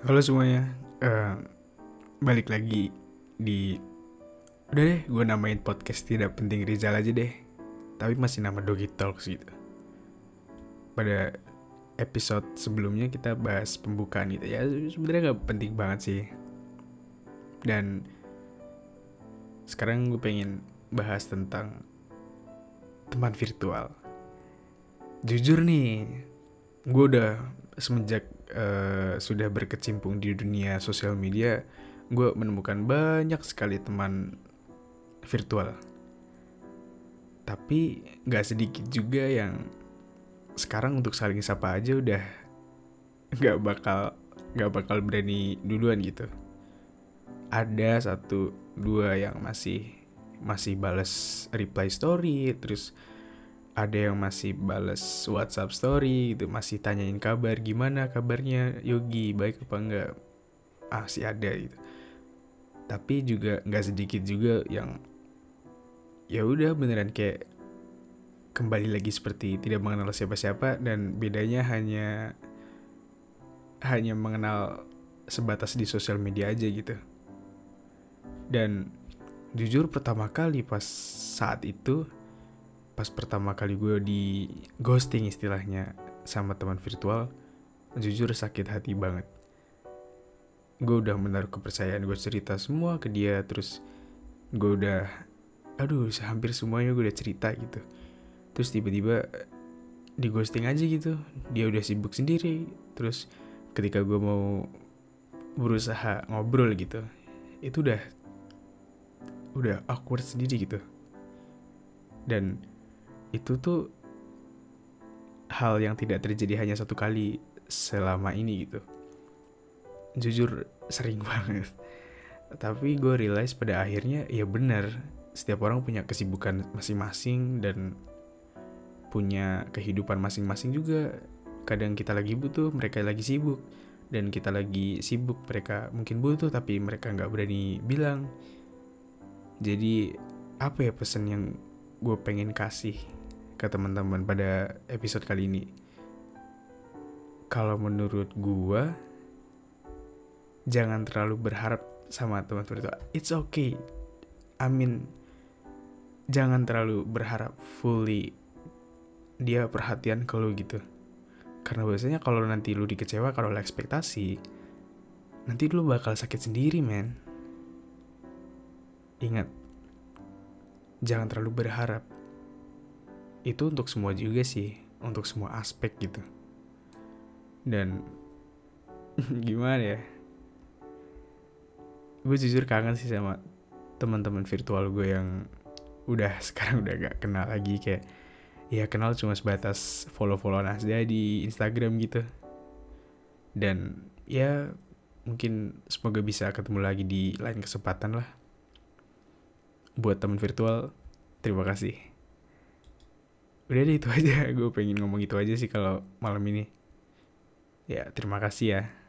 Halo semuanya, uh, balik lagi di udah deh gue namain podcast tidak penting Rizal aja deh, tapi masih nama Dogi Talks gitu. Pada episode sebelumnya kita bahas pembukaan gitu ya sebenarnya nggak penting banget sih. Dan sekarang gue pengen bahas tentang teman virtual. Jujur nih, gue udah semenjak uh, sudah berkecimpung di dunia sosial media, gue menemukan banyak sekali teman virtual. Tapi gak sedikit juga yang sekarang untuk saling sapa aja udah gak bakal gak bakal berani duluan gitu. Ada satu dua yang masih masih balas reply story terus ada yang masih bales WhatsApp story gitu masih tanyain kabar gimana kabarnya Yogi baik apa enggak? Ah sih ada gitu. Tapi juga nggak sedikit juga yang ya udah beneran kayak kembali lagi seperti tidak mengenal siapa-siapa dan bedanya hanya hanya mengenal sebatas di sosial media aja gitu. Dan jujur pertama kali pas saat itu pas pertama kali gue di ghosting istilahnya sama teman virtual jujur sakit hati banget. Gue udah menaruh kepercayaan gue cerita semua ke dia terus gue udah aduh hampir semuanya gue udah cerita gitu. Terus tiba-tiba di ghosting aja gitu dia udah sibuk sendiri. Terus ketika gue mau berusaha ngobrol gitu itu udah udah awkward sendiri gitu. Dan itu tuh hal yang tidak terjadi hanya satu kali selama ini gitu. Jujur sering banget. Tapi gue realize pada akhirnya ya benar setiap orang punya kesibukan masing-masing dan punya kehidupan masing-masing juga. Kadang kita lagi butuh mereka lagi sibuk. Dan kita lagi sibuk mereka mungkin butuh tapi mereka nggak berani bilang. Jadi apa ya pesan yang gue pengen kasih ke teman-teman pada episode kali ini. Kalau menurut gua jangan terlalu berharap sama teman virtual. It's okay. I mean jangan terlalu berharap fully dia perhatian ke lu gitu. Karena biasanya kalau nanti lu dikecewa kalau ekspektasi, nanti lu bakal sakit sendiri, men. Ingat, jangan terlalu berharap itu untuk semua juga sih untuk semua aspek gitu. Dan gimana ya? Gue jujur kangen sih sama teman-teman virtual gue yang udah sekarang udah gak kenal lagi. Kayak ya kenal cuma sebatas follow-follow Nasda di Instagram gitu. Dan ya mungkin semoga bisa ketemu lagi di lain kesempatan lah. Buat teman virtual terima kasih udah deh itu aja. Gue pengen ngomong itu aja sih kalau malam ini. Ya terima kasih ya